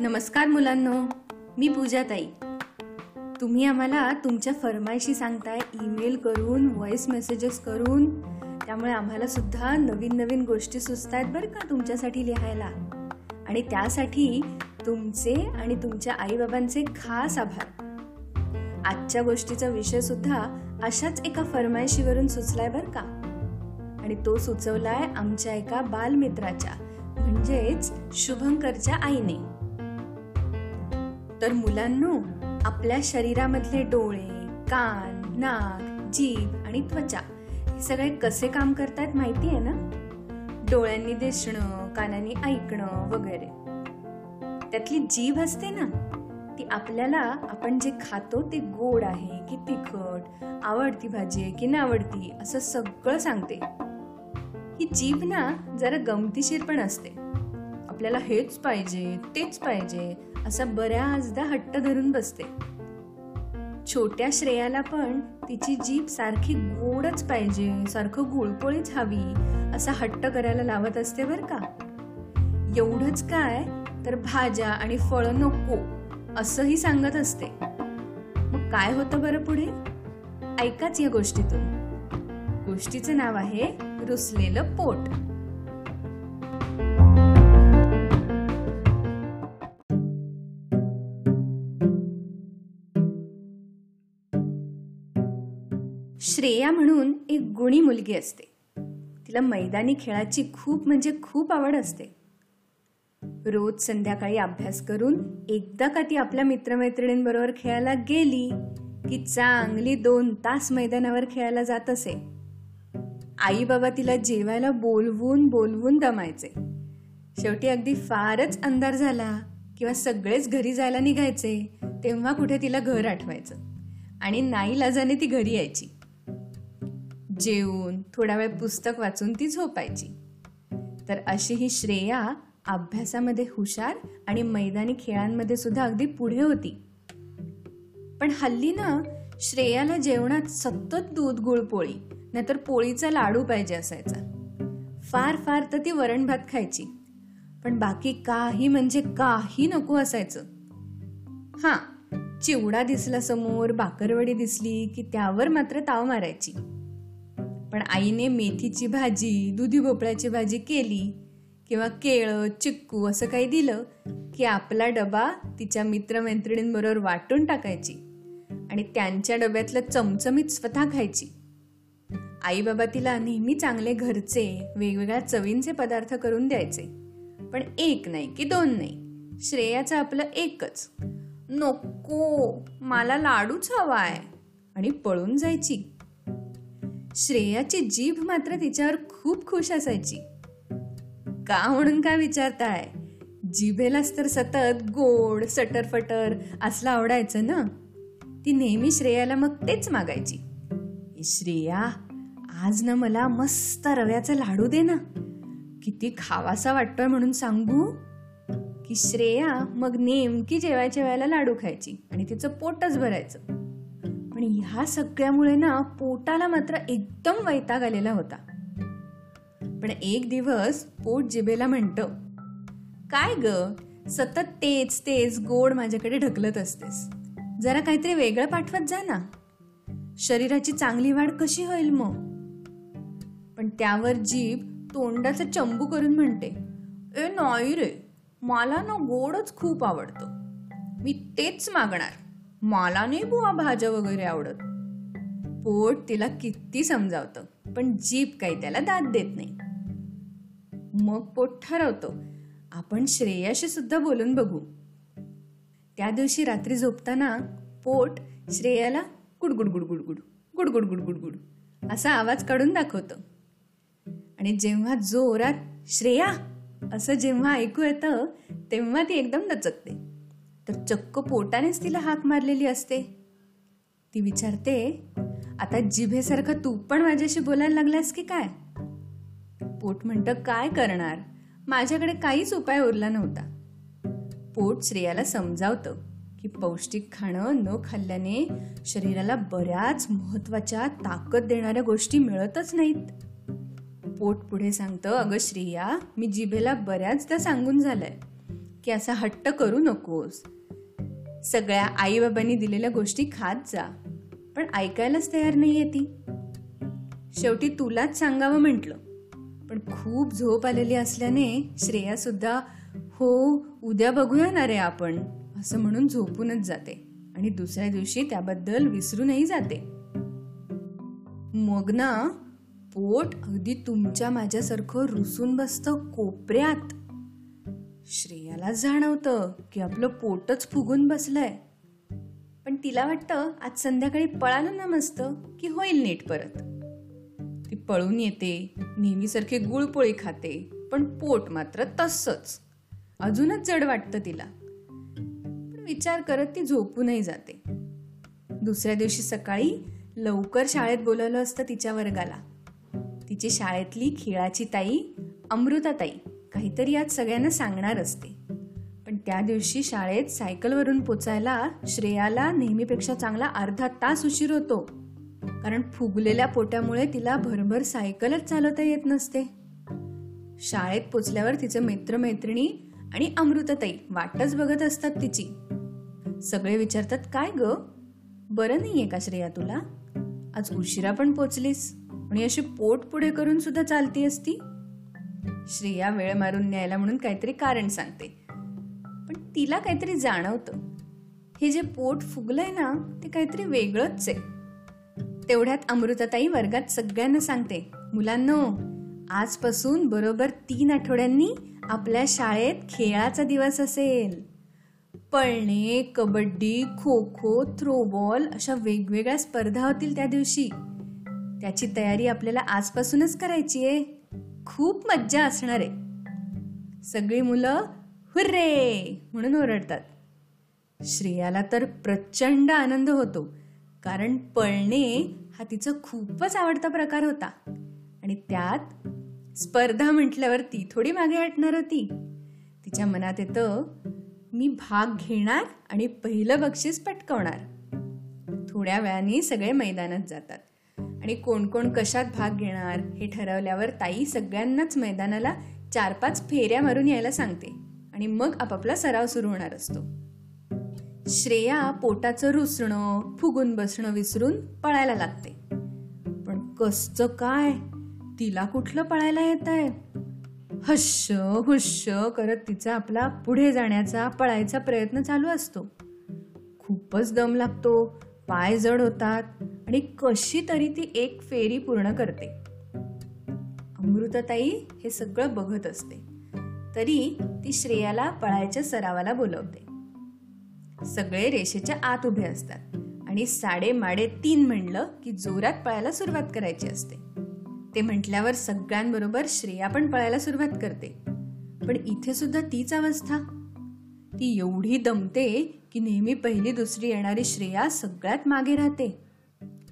नमस्कार मुलांनो मी पूजा ताई तुम्ही आम्हाला तुमच्या फरमायशी सांगताय ईमेल करून व्हॉइस मेसेजेस करून त्यामुळे आम्हाला सुद्धा नवीन नवीन गोष्टी सुचत आहेत बरं का तुमच्यासाठी लिहायला. आणि त्यासाठी तुमचे आणि तुमच्या आईबाबांचे खास आभार. आजच्या गोष्टीचा विषय सुद्धा अशाच एका फरमायशीवरून सुचलाय बरं का. आणि तो सुचवलाय आमच्या एका बालमित्राच्या म्हणजेच शुभंकरच्या आईने. तर मुलांनो आपल्या शरीरामधले डोळे कान नाक जीभ आणि त्वचा हे सगळे कसे काम करतात माहिती आहे ना? डोळ्यांनी दिसणं कानांनी ऐकणं वगैरे. त्यातली जीभ असते ना ती आपल्याला आपण जे खातो ते गोड आहे की तिखट आवडती भाजी आहे की नावडती असं सगळं सांगते. ही जीभ ना जरा गमतीशीर पण असते. आपल्याला हेच पाहिजे तेच पाहिजे असा बऱ्याचदा हट्ट धरून बसते. छोट्या श्रेयाला पण तिची जीभ सारखी गोडच पाहिजे सारखं गुळपोळीच हवी असा हट्ट करायला लावत असते बर का? एवढंच काय तर भाज्या आणि फळं नको असंही सांगत असते. मग काय होतं बरं पुढे? ऐकाच या गोष्टीतून. गोष्टीचं नाव आहे रुसलेलं पोट. श्रेया म्हणून एक गुणी मुलगी असते. तिला मैदानी खेळाची खूप म्हणजे खूप आवड असते. रोज संध्याकाळी अभ्यास करून एकदा का ती आपल्या मित्रमैत्रिणींबरोबर खेळायला गेली की चांगली दोन तास मैदानावर खेळायला जात असे. आई बाबा तिला जेवायला बोलवून बोलवून दमायचे. शेवटी अगदी फारच अंधार झाला किंवा सगळेच घरी जायला निघायचे तेव्हा कुठे तिला घर आठवायचं. आणि नाही लाजाने ती घरी यायची. जेवून थोडा वेळ पुस्तक वाचून ती झोपायची. तर अशी ही श्रेया अभ्यासामध्ये हुशार आणि मैदानी खेळांमध्ये सुद्धा अगदी पुढे होती. पण हल्ली ना श्रेयाला जेवणात सतत दूध गुळपोळी नाहीतर पोळीचा लाडू पाहिजे असायचा. फार फार तर ती वरण भात खायची. पण बाकी काही म्हणजे काही नको असायचं. हां चिवडा दिसला समोर बाकरवडी दिसली की त्यावर मात्र ताव मारायची. पण आईने मेथीची भाजी दुधी भोपळ्याची भाजी केली किंवा केळं चिक्कू असं काही दिलं की आपला डबा तिच्या मित्रमैत्रिणींबरोबर वाटून टाकायची आणि त्यांच्या डब्यातलं चमचमीत स्वतः खायची. आई बाबा तिला नेहमी चांगले घरचे वेगवेगळ्या चवींचे पदार्थ करून द्यायचे. पण एक नाही की दोन नाही. श्रेयाचं आपलं एकच. नको मला लाडूच हवाय. आणि पळून जायची. श्रेयाची जीभ मात्र तिच्यावर खूप खुश असायची. का म्हणून काय विचारताय? जिभेलाच तर सतत गोड सटरफटर असलं आवडायचं ना? ती नेहमी श्रेयाला मग तेच मागायची. श्रेया आज ना मला मस्त रव्याचा लाडू दे ना. किती खावासा वाटतोय म्हणून सांगू? की श्रेया मग नेमकी जेवायच्या वेळेला लाडू खायची आणि तिचं पोटच भरायचं. पण ह्या सगळ्यामुळे ना पोटाला मात्र एकदम वैताग आलेला होता. पण एक दिवस पोट जिबेला म्हणत काय ग? सतत तेच तेच गोड माझ्याकडे ढकलत असतेस. जरा काहीतरी वेगळं पाठवत जा ना. शरीराची चांगली वाढ कशी होईल मग? पण त्यावर जीभ तोंडाचा चंबू करून म्हणते ए नाही रे मला ना गोडच खूप आवडतं. मी तेच मागणार. मला नाही बुवा भाज्या वगैरे आवडत. पोट तिला किती समजावतं पण जीभ काही त्याला दाद देत नाही. मग पोट ठरवतो. आपण श्रेयाशी सुद्धा बोलून बघू. त्या दिवशी रात्री झोपताना पोट श्रेयाला गुडगुड गुडगुड गुड गुडगुड गुडगुड गुड असा आवाज काढून दाखवतं. आणि जेव्हा जोरात श्रेया असं जेव्हा ऐकू येतं तेव्हा ती एकदम नचकते तर चक्क पोटानेच तिला हाक मारलेली असते. ती विचारते आता जिभेसारखं तू पण माझ्याशी बोलायला लागलास की काय? पोट म्हणतं काय करणार? माझ्याकडे काहीच उपाय उरला नव्हता. पोट श्रेयाला समजावतं की पौष्टिक खाणं न खाल्ल्याने शरीराला बऱ्याच महत्त्वाच्या ताकद देणाऱ्या गोष्टी मिळतच नाहीत. पोट पुढे सांगतं अगं श्रेया मी जिभेला बऱ्याचदा सांगून झालंय की असा हट्ट करू नकोस. सगळ्या आई बाबांनी दिलेल्या गोष्टी खात जा पण ऐकायलाच तयार नाहीये ती. शेवटी तुलाच सांगावं म्हटलं. पण खूप झोप आलेली असल्याने श्रेया सुद्धा हो उद्या बघूया ना रे आपण असं म्हणून झोपूनच जाते आणि दुसऱ्या दिवशी त्याबद्दल विसरूनही जाते. मग ना पोट अगदी तुमच्या माझ्यासारखं रुसून बसतं कोपऱ्यात. श्रेयाला जाणवतं की आपलं पोटच फुगून बसलंय. पण तिला वाटतं आज संध्याकाळी पळालं ना मस्त की होईल नीट परत. ती पळून येते नेहमीसारखी गुळपोळी खाते पण पोट मात्र तसंच. अजूनच जड वाटतं तिला. पण विचार करत ती झोपूनही जाते. दुसऱ्या दिवशी सकाळी लवकर शाळेत बोलावलं असतं तिच्या वर्गाला. तिची शाळेतली खेळाची ताई अमृताताई काहीतरी आज सगळ्यांना सांगणार असते. पण त्या दिवशी शाळेत सायकलवरून पोचायला श्रेयाला नेहमीपेक्षा चांगला अर्धा तास उशीर होतो. कारण फुगलेल्या पोट्यामुळे तिला भरभर सायकलच चालवता येत नसते. शाळेत पोचल्यावर तिचे मित्रमैत्रिणी आणि अमृतताई वाटच बघत असतात तिची. सगळे विचारतात काय ग? बरं नाहीये का श्रेया तुला? आज उशिरा पण पोचलीस. आणि अशी पोट पुढे करून सुद्धा चालती असती? श्रेया वेळ मारून न्यायला म्हणून काहीतरी कारण सांगते. पण तिला काहीतरी जाणवतं. हे जे पोट फुगलंय ना ते काहीतरी वेगळंच आहे. तेवढ्यात अमृताताई वर्गात सगळ्यांना सांगते मुलांनो आजपासून बरोबर तीन आठवड्यांनी आपल्या शाळेत खेळाचा दिवस असेल. पळणे कबड्डी खो खो थ्रोबॉल अशा वेगवेगळ्या स्पर्धा होतील त्या दिवशी. त्याची तयारी आपल्याला आजपासूनच करायची आहे. खूप मज्जा असणार आहे. सगळी मुलं हुर्रे! म्हणून ओरडतात. श्रेयाला तर प्रचंड आनंद होतो कारण पळणे हा तिचा खूपच आवडता प्रकार होता. आणि त्यात स्पर्धा म्हटल्यावर ती थोडी मागे हटणार होती. तिच्या मनात येतं मी भाग घेणार आणि पहिलं बक्षीस पटकवणार. थोड्या वेळाने सगळे मैदानात जातात. आणि कोण कोण कशात भाग घेणार हे ठरवल्यावर ताई सगळ्यांनाच मैदानाला चार पाच फेऱ्या मारून यायला सांगते आणि मग आपापला सराव सुरू होणार असतो. श्रेया पोटाचं रुसणं फुगून बसणं विसरून पळायला लागते. पण कसचं काय? तिला कुठलं पळायला येत आहे हश्श हुश्श करत तिचा आपला पुढे जाण्याचा पळायचा प्रयत्न चालू असतो. खूपच दम लागतो. पाय जड होतात. आणि कशी तरी ती एक फेरी पूर्ण करते. अमृतताई हे सगळं बघत असते. तरी ती श्रेयाला पळायच्या सरावाला बोलवते. सगळे रेषेच्या आत उभे असतात आणि साडे माडे तीन म्हणलं की जोरात पळायला सुरुवात करायची असते. ते म्हटल्यावर सगळ्यांबरोबर श्रेया पण पळायला सुरुवात करते. पण इथे सुद्धा तीच अवस्था. ती एवढी दमते की नेहमी पहिली दुसरी येणारी श्रेया सगळ्यात मागे राहते.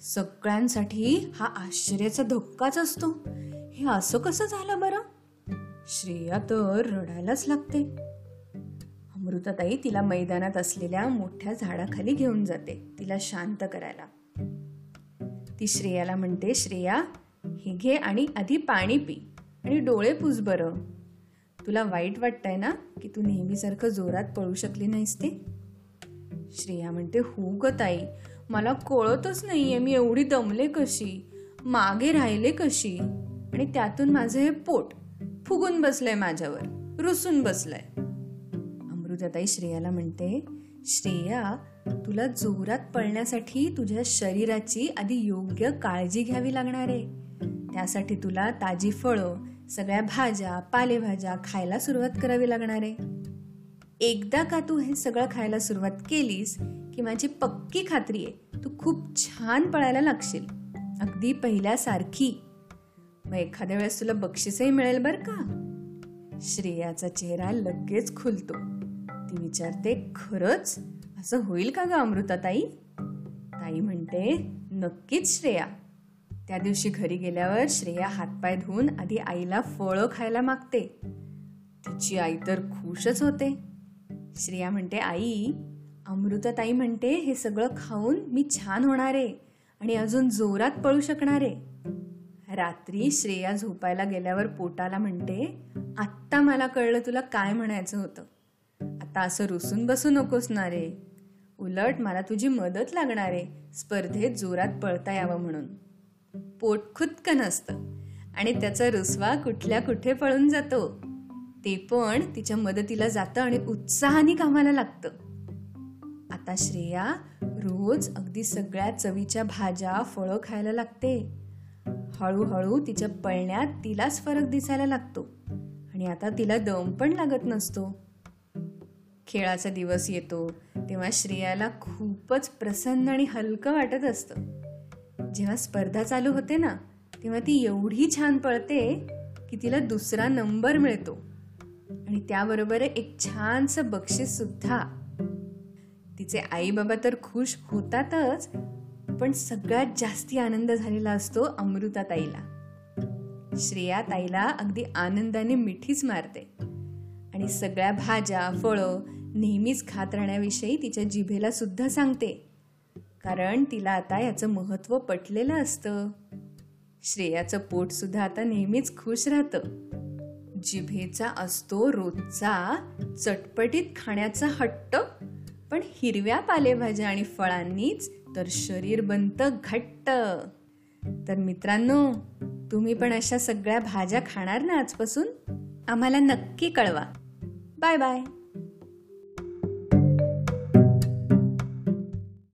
सगळ्यांसाठी हा आश्चर्याचा धक्काच असतो. हे असं कसं झालं बरं? श्रेया तर रडायलाच लागते. अमृताताई तिला मैदानात असलेल्या मोठ्या झाडाखाली घेऊन जाते तिला शांत करायला. ती श्रेयाला म्हणते श्रेया हे घे आणि आधी पाणी पी आणि डोळे पुस बरं. तुला वाईट वाटतंय ना की तू नेहमीसारखं जोरात पळू शकली नाहीस ते? श्रेया म्हणते हो ग ताई मला कळतच नाहीये मी एवढी दमले कशी मागे राहिले कशी. आणि त्यातून माझं हे पोट फुगून बसलंय माझ्यावर रुसून बसलंय. अमृताताई श्रेयाला म्हणते श्रेया तुला जोरात पळण्यासाठी तुझ्या शरीराची आधी योग्य काळजी घ्यावी लागणार आहे. त्यासाठी तुला ताजी फळं सगळ्या भाज्या पालेभाज्या खायला सुरुवात करावी लागणार आहे. एकदा का तू हे सगळं खायला सुरुवात केलीस की माझी पक्की खात्री आहे तू खूप छान पळायला लागशील. अगदी पहिल्यासारखी. मग एखाद्या वेळेस तुला बक्षीसही मिळेल बरं का? श्रेयाचा चेहरा लगेच खुलतो. ती विचारते खरंच? असं होईल का ग अमृता ताई ताई म्हणते नक्कीच श्रेया. त्या दिवशी घरी गेल्यावर श्रेया हातपाय धुवून आधी आईला फळं खायला मागते. तिची आई तर खुशच होते. श्रेया म्हणते आई अमृतताई म्हणते हे सगळं खाऊन मी छान होणार आहे आणि अजून जोरात पळू शकणार. आहे रात्री श्रेया झोपायला गेल्यावर पोटाला म्हणते आत्ता मला कळलं तुला काय म्हणायचं होतं. आता असं रुसून बसू नकोस ना रे. उलट मला तुझी मदत लागणार. आहे स्पर्धेत जोरात पळता यावं म्हणून. पोट खुदकन असतं आणि त्याचा रुसवा कुठल्या कुठे पळून जातो. ते पण तिच्या मदतीला जातं आणि उत्साहाने कामाला लागतं. आता श्रेया रोज अगदी सगळ्या चवीच्या भाज्या फळं खायला लागते. हळूहळू तिच्या पळण्यात तिलाच फरक दिसायला लागतो. आणि आता तिला दम पण लागत नसतो. खेळाचा दिवस येतो तेव्हा श्रेयाला खूपच प्रसन्न आणि हलकं वाटत असतं. जेव्हा स्पर्धा चालू होते ना तेव्हा ती एवढी छान पळते की तिला दुसरा नंबर मिळतो. आणि त्याबरोबर एक छानसं बक्षीस सुद्धा. तिचे आई बाबा तर खुश होतातच पण सगळ्यात जास्ती आनंद झालेला असतो अमृता ताईला. श्रेया ताईला अगदी आनंदाने मिठीच मारते. आणि सगळ्या भाज्या फळं नेहमीच खात राहण्याविषयी तिच्या जिभेला सुद्धा सांगते. कारण तिला आता याचं महत्त्व पटलेलं असतं. श्रेयाचं पोट सुद्धा आता नेहमीच खुश राहतं. जिभेचा असतो रोजचा चटपटीत खाण्याचा हट्ट पण हिरव्या पालेभाज्या आणि फळांनीच तर शरीर बनतं घट्ट. तर मित्रांनो तुम्ही पण अशा सगळ्या भाज्या खाणार ना आजपासून? आम्हाला नक्की कळवा. Bye bye.